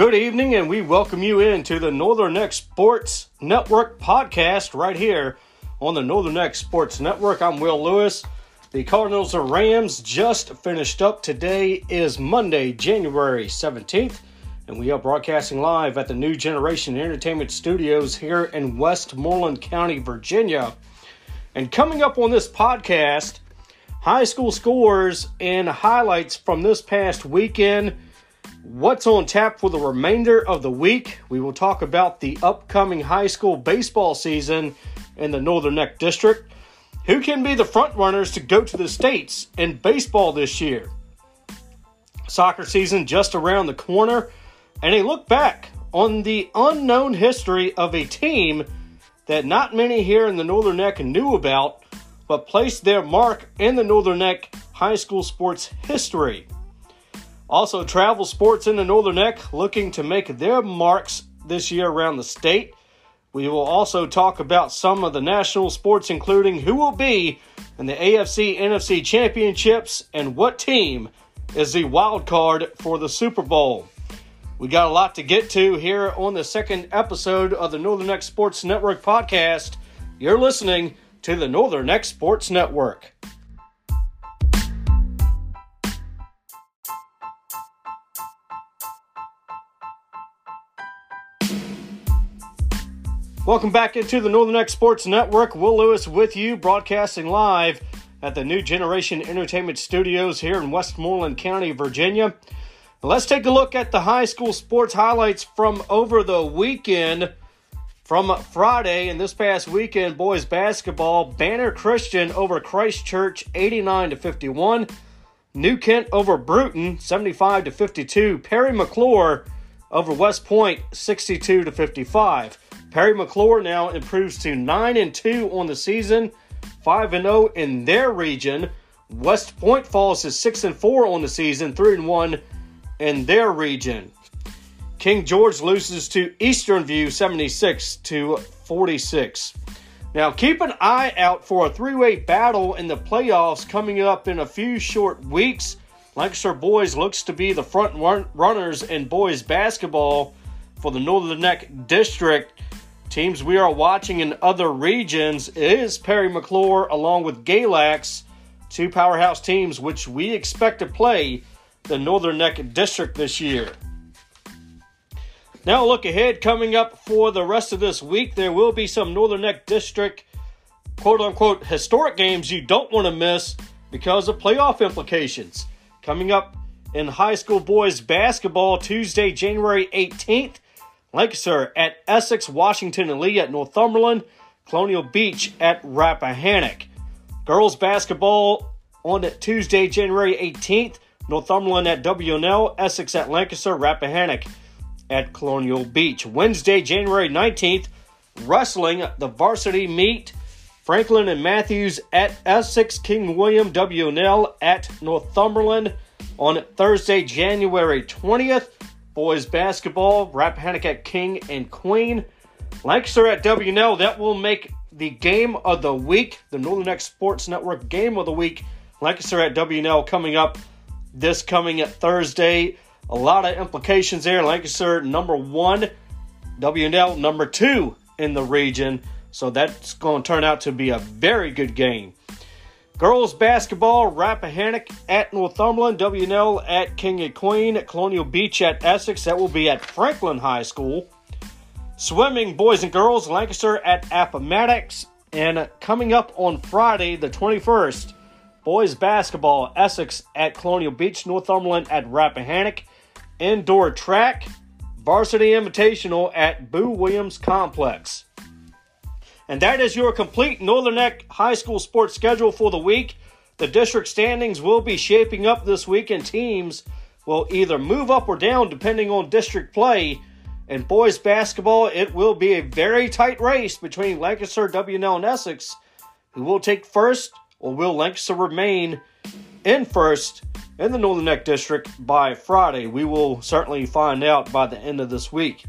Good evening, and we welcome you in to the Northern Neck Sports Network podcast right here on the Northern Neck Sports Network. I'm Will Lewis. The Cardinals and Rams just finished up. Today is Monday, January 17th, and we are broadcasting live at the New Generation Entertainment Studios here in Westmoreland County, Virginia. And coming up on this podcast, high school scores and highlights from this past weekend what's on tap for the remainder of the week. We will talk about the upcoming high school baseball season in the Northern Neck District. Who can be the front runners to go to the States in baseball this year? Soccer season just around the corner, and a look back on the unknown history of a team that not many here in the Northern Neck knew about, but placed their mark in the Northern Neck high school sports history. Also, travel sports in the Northern Neck looking to make their marks this year around the state. We will also talk about some of the national sports, including who will be in the AFC NFC championships and what team is the wild card for the Super Bowl. We got a lot to get to here on the second episode of the Northern Neck Sports Network podcast. You're listening to the Northern Neck Sports Network. Welcome back into the Northern Neck Sports Network. Will Lewis with you, broadcasting live at the New Generation Entertainment Studios here in Westmoreland County, Virginia. Let's take a look at the high school sports highlights from over the weekend. From Friday and this past weekend, boys basketball, Banner Christian over Christchurch 89 to 51. New Kent over Bruton 75 to 52. Parry McCluer over West Point 62 to 55. Parry McCluer now improves to 9 and 2 on the season, 5 and 0 in their region. West Point falls to 6 and 4 on the season, 3 and 1 in their region. King George loses to Eastern View 76 to 46. Now, keep an eye out for a three way battle in the playoffs coming up in a few short weeks. Lancaster Boys looks to be the front run- runners in boys basketball for the Northern Neck District. Teams we are watching in other regions is Parry McCluer along with Galax, two powerhouse teams which we expect to play the Northern Neck District this year. Now, look ahead coming up for the rest of this week. There will be some Northern Neck District quote unquote historic games you don't want to miss because of playoff implications. Coming up in high school boys basketball Tuesday, January 18th. Lancaster at Essex, Washington and Lee at Northumberland, Colonial Beach at Rappahannock. Girls basketball on Tuesday, January 18th, Northumberland at WNL, Essex at Lancaster, Rappahannock at Colonial Beach. Wednesday, January 19th, wrestling, the varsity meet, Franklin and Matthews at Essex, King William WNL at Northumberland. On Thursday, January 20th, Boys basketball, Rappahannock at King and Queen. Lancaster at WNL, that will make the game of the week, the Northern Neck Sports Network game of the week. Lancaster at WNL coming up this coming Thursday. A lot of implications there. Lancaster number one, WNL number two in the region. So that's going to turn out to be a very good game. Girls basketball, Rappahannock at Northumberland, WNL at King and Queen, at Colonial Beach at Essex, that will be at Franklin High School. Swimming, boys and girls, Lancaster at Appomattox. And coming up on Friday, the 21st, boys basketball, Essex at Colonial Beach, Northumberland at Rappahannock. Indoor track, varsity invitational at Boo Williams Complex. And that is your complete Northern Neck High School sports schedule for the week. The district standings will be shaping up this week, and teams will either move up or down depending on district play. In boys basketball, it will be a very tight race between Lancaster, WNL, and Essex. Who will take first, or will Lancaster remain in first in the Northern Neck District by Friday? We will certainly find out by the end of this week.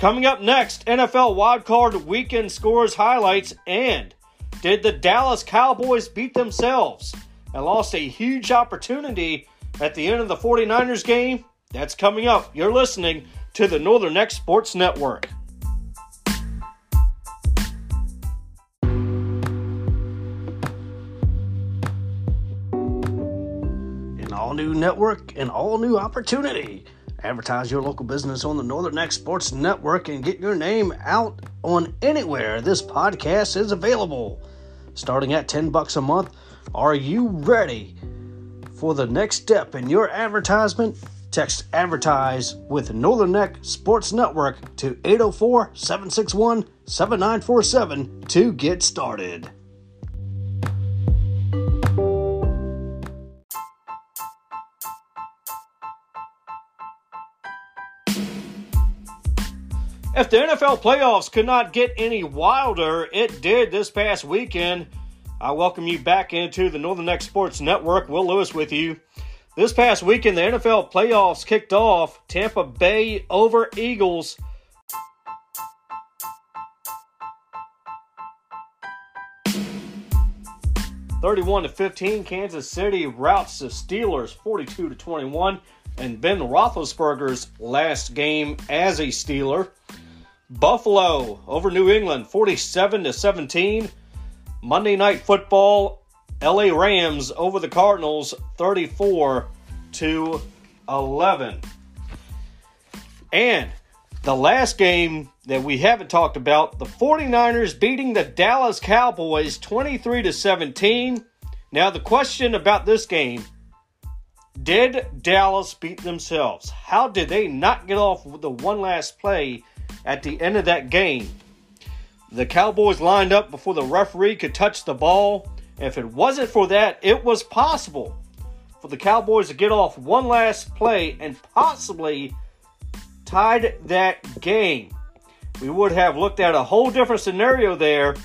Coming up next, NFL wildcard weekend scores highlights and did the Dallas Cowboys beat themselves and lost a huge opportunity at the end of the 49ers game? That's coming up. You're listening to the Northern Neck Sports Network. An all new network, an all new opportunity. Advertise your local business on the Northern Neck Sports Network and get your name out on anywhere this podcast is available. Starting at 10 bucks a month, are you ready for the next step in your advertisement? Text advertise with Northern Neck Sports Network to 804 761 7947 to get started. If the NFL playoffs could not get any wilder, it did this past weekend. I welcome you back into the Northern Neck Sports Network. Will Lewis with you. This past weekend, the NFL playoffs kicked off. Tampa Bay over Eagles. Thirty-one to fifteen, Kansas City routs the Steelers, forty-two to twenty-one, and Ben Roethlisberger's last game as a Steeler. Buffalo over New England, 47 to 17. Monday Night Football, LA Rams over the Cardinals, 34 to 11. And the last game that we haven't talked about, the 49ers beating the Dallas Cowboys 23 to 17. Now the question about this game, did Dallas beat themselves? How did they not get off with the one last play at the end of that game. The Cowboys lined up before the referee could touch the ball. If it wasn't for that, it was possible for the Cowboys to get off one last play and possibly tied that game. We would have looked at a whole different scenario there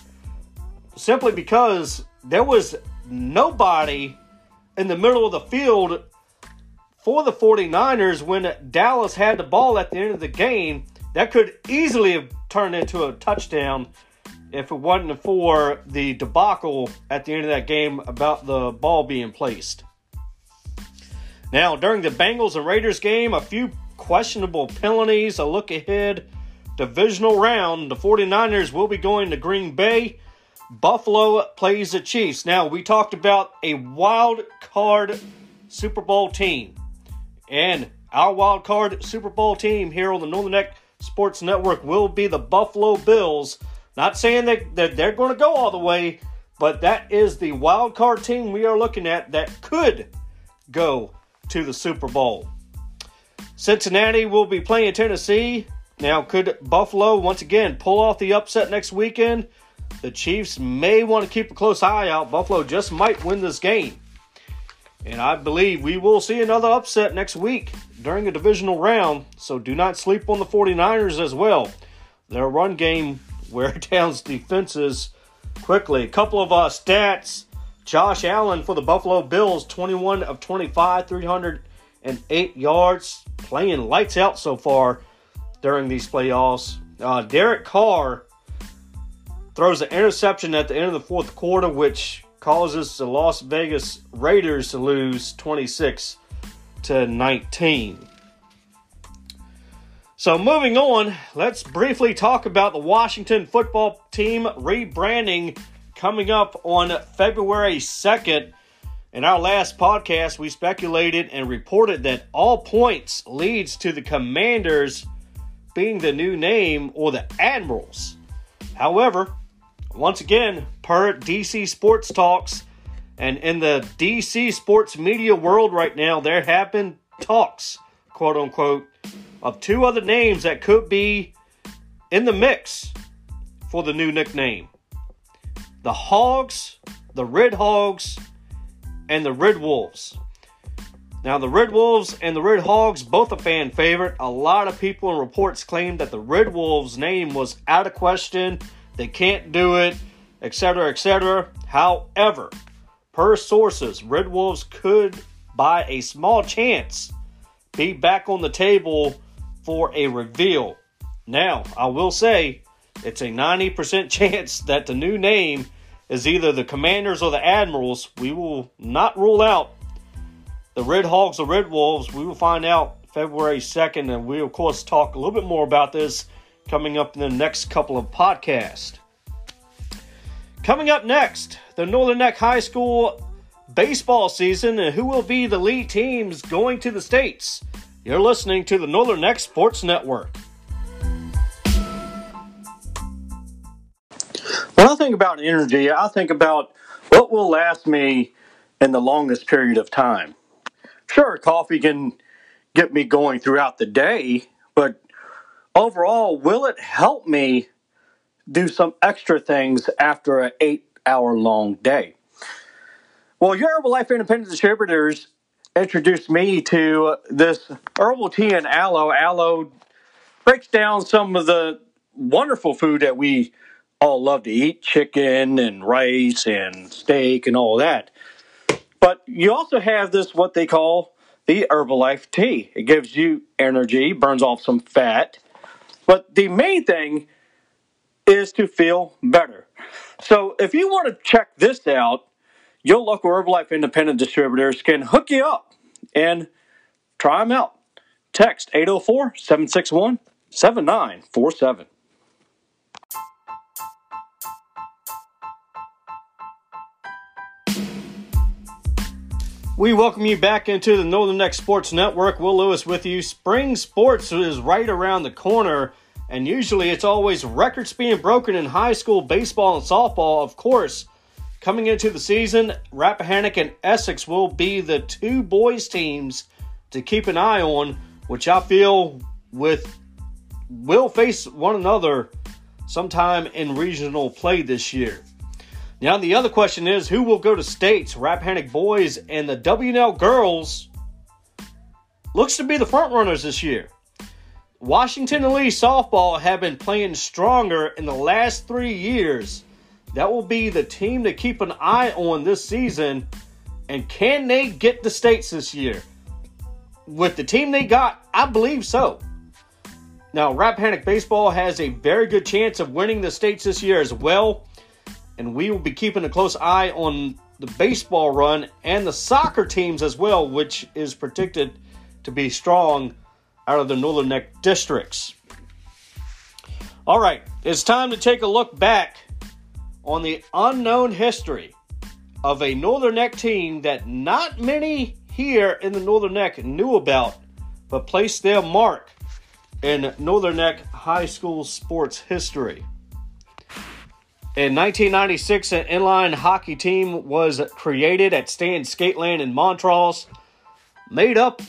simply because there was nobody in the middle of the field for the 49ers when Dallas had the ball at the end of the game that could easily have turned into a touchdown if it wasn't for the debacle at the end of that game about the ball being placed. Now, during the Bengals and Raiders game, a few questionable penalties, a look ahead divisional round. The 49ers will be going to Green Bay. Buffalo plays the Chiefs. Now, we talked about a wild card Super Bowl team. And our wild card Super Bowl team here on the Northern Neck Sports Network will be the Buffalo Bills. Not saying that, that they're going to go all the way, but that is the wild card team we are looking at that could go to the Super Bowl. Cincinnati will be playing Tennessee. Now, could Buffalo once again pull off the upset next weekend? The Chiefs may want to keep a close eye out. Buffalo just might win this game. And I believe we will see another upset next week during a divisional round, so do not sleep on the 49ers as well. Their run game wear down defenses quickly. A couple of uh, stats. Josh Allen for the Buffalo Bills, 21 of 25, 308 yards, playing lights out so far during these playoffs. Uh, Derek Carr throws an interception at the end of the fourth quarter, which causes the Las Vegas Raiders to lose 26 to 19. So, moving on, let's briefly talk about the Washington football team rebranding coming up on February 2nd. In our last podcast, we speculated and reported that all points leads to the Commanders being the new name or the Admirals. However, once again, per DC Sports Talks, and in the DC sports media world right now, there have been talks, quote unquote, of two other names that could be in the mix for the new nickname the Hogs, the Red Hogs, and the Red Wolves. Now, the Red Wolves and the Red Hogs, both a fan favorite. A lot of people and reports claim that the Red Wolves name was out of question they can't do it, etc., etc. However, per sources, Red Wolves could, by a small chance, be back on the table for a reveal. Now, I will say it's a 90% chance that the new name is either the Commanders or the Admirals. We will not rule out the Red Hogs or Red Wolves. We will find out February 2nd, and we, of course, talk a little bit more about this coming up in the next couple of podcasts. Coming up next, the Northern Neck High School baseball season and who will be the lead teams going to the States. You're listening to the Northern Neck Sports Network. When I think about energy, I think about what will last me in the longest period of time. Sure, coffee can get me going throughout the day, but overall, will it help me do some extra things after an eight hour long day? Well, your Herbalife Independent Distributors introduced me to this herbal tea and aloe. Aloe breaks down some of the wonderful food that we all love to eat chicken and rice and steak and all that. But you also have this, what they call the Herbalife tea. It gives you energy, burns off some fat. But the main thing is to feel better. So if you want to check this out, your local Herbalife independent distributors can hook you up and try them out. Text 804 761 7947. We welcome you back into the Northern Neck Sports Network. Will Lewis with you. Spring sports is right around the corner, and usually it's always records being broken in high school baseball and softball. Of course, coming into the season, Rappahannock and Essex will be the two boys teams to keep an eye on, which I feel with will face one another sometime in regional play this year. Now, the other question is who will go to states? Rappahannock boys and the WNL girls looks to be the front runners this year. Washington and Lee softball have been playing stronger in the last three years. That will be the team to keep an eye on this season. And can they get the states this year? With the team they got, I believe so. Now, Rappahannock baseball has a very good chance of winning the states this year as well and we will be keeping a close eye on the baseball run and the soccer teams as well, which is predicted to be strong out of the Northern Neck districts. All right, it's time to take a look back on the unknown history of a Northern Neck team that not many here in the Northern Neck knew about, but placed their mark in Northern Neck high school sports history. In 1996, an inline hockey team was created at Stan Skateland in Montross, made up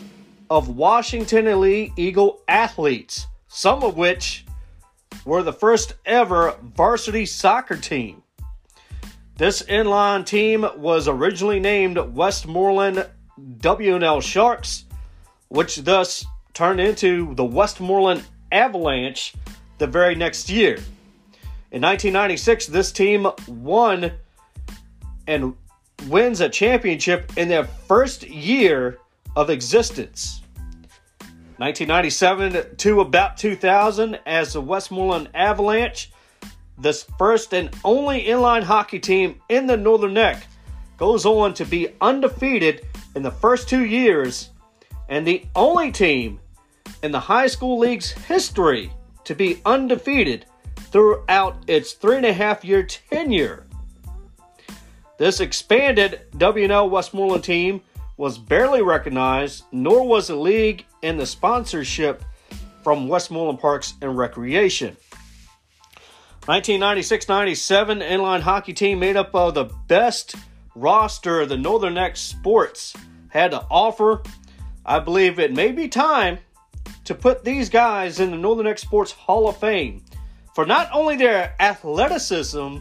of Washington Elite Eagle athletes, some of which were the first ever varsity soccer team. This inline team was originally named Westmoreland WNL Sharks, which thus turned into the Westmoreland Avalanche the very next year. In 1996, this team won and wins a championship in their first year of existence. 1997 to about 2000 as the Westmoreland Avalanche, this first and only inline hockey team in the Northern Neck, goes on to be undefeated in the first two years and the only team in the high school league's history to be undefeated throughout its three and a half year tenure. This expanded WNL Westmoreland team was barely recognized, nor was the league in the sponsorship from Westmoreland Parks and Recreation. 1996 97 inline hockey team made up of the best roster the Northern Neck Sports had to offer. I believe it may be time to put these guys in the Northern Neck Sports Hall of Fame for not only their athleticism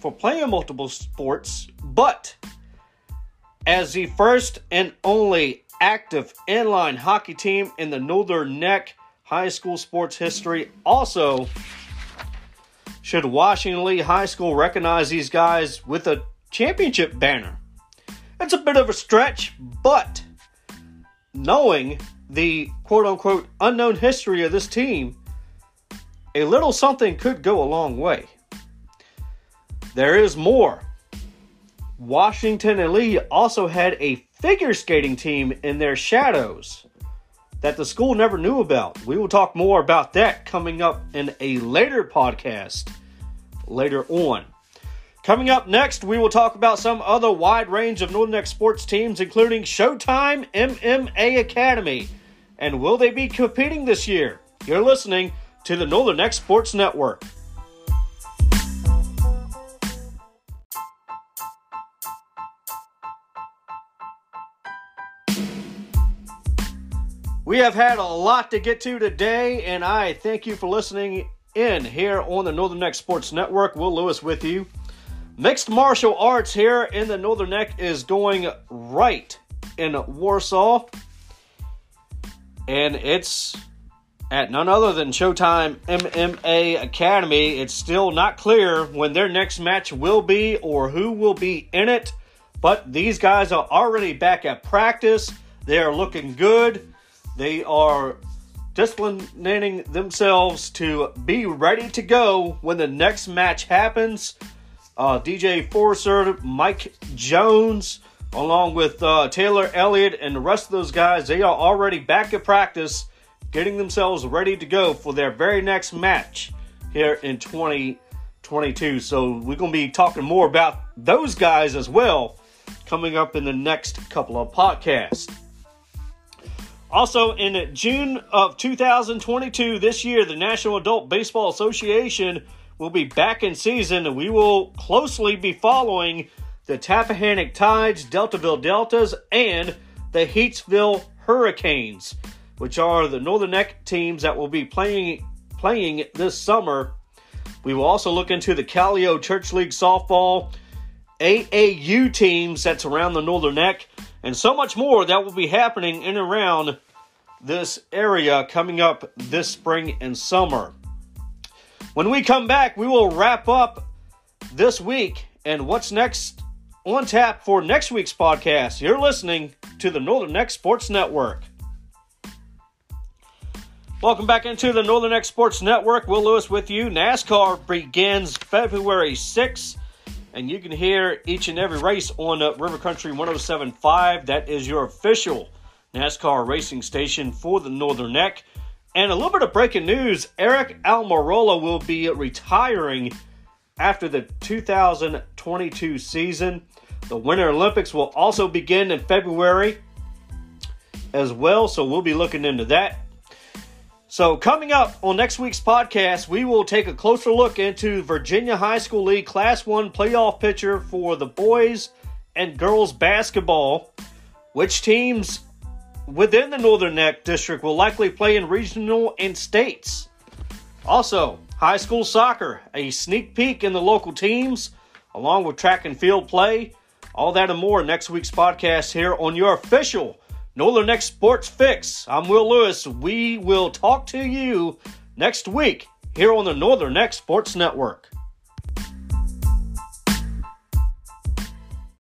for playing multiple sports, but as the first and only active inline hockey team in the Northern Neck high school sports history. Also, should Washington Lee High School recognize these guys with a championship banner? It's a bit of a stretch, but knowing the quote unquote unknown history of this team, a little something could go a long way. There is more. Washington Lee also had a figure skating team in their shadows. that the school never knew about. We will talk more about that coming up in a later podcast later on. Coming up next, we will talk about some other wide range of Northern Neck sports teams, including Showtime MMA Academy. And will they be competing this year? You're listening to the Northern Neck Sports Network. We have had a lot to get to today, and I thank you for listening in here on the Northern Neck Sports Network. Will Lewis with you. Mixed martial arts here in the Northern Neck is going right in Warsaw, and it's at none other than Showtime MMA Academy. It's still not clear when their next match will be or who will be in it, but these guys are already back at practice. They are looking good. They are disciplining themselves to be ready to go when the next match happens. Uh, DJ Forcer, Mike Jones, along with uh, Taylor Elliott and the rest of those guys, they are already back at practice, getting themselves ready to go for their very next match here in 2022. So we're going to be talking more about those guys as well coming up in the next couple of podcasts. Also, in June of 2022, this year, the National Adult Baseball Association will be back in season, and we will closely be following the Tappahannock Tides, Deltaville Deltas, and the Heathsville Hurricanes, which are the Northern Neck teams that will be playing playing this summer. We will also look into the Callao Church League softball AAU teams that's around the Northern Neck, and so much more that will be happening in and around this area coming up this spring and summer. When we come back, we will wrap up this week and what's next on tap for next week's podcast. You're listening to the Northern Neck Sports Network. Welcome back into the Northern Neck Sports Network. Will Lewis with you. NASCAR begins February 6th, and you can hear each and every race on uh, River Country 1075. That is your official NASCAR racing station for the Northern Neck. And a little bit of breaking news Eric Almirola will be retiring after the 2022 season. The Winter Olympics will also begin in February as well, so we'll be looking into that. So, coming up on next week's podcast, we will take a closer look into Virginia High School League Class 1 playoff picture for the boys and girls basketball. Which teams within the Northern Neck District will likely play in regional and states. Also, high school soccer, a sneak peek in the local teams, along with track and field play. All that and more next week's podcast here on your official Northern Neck Sports Fix. I'm Will Lewis. We will talk to you next week here on the Northern Neck Sports Network.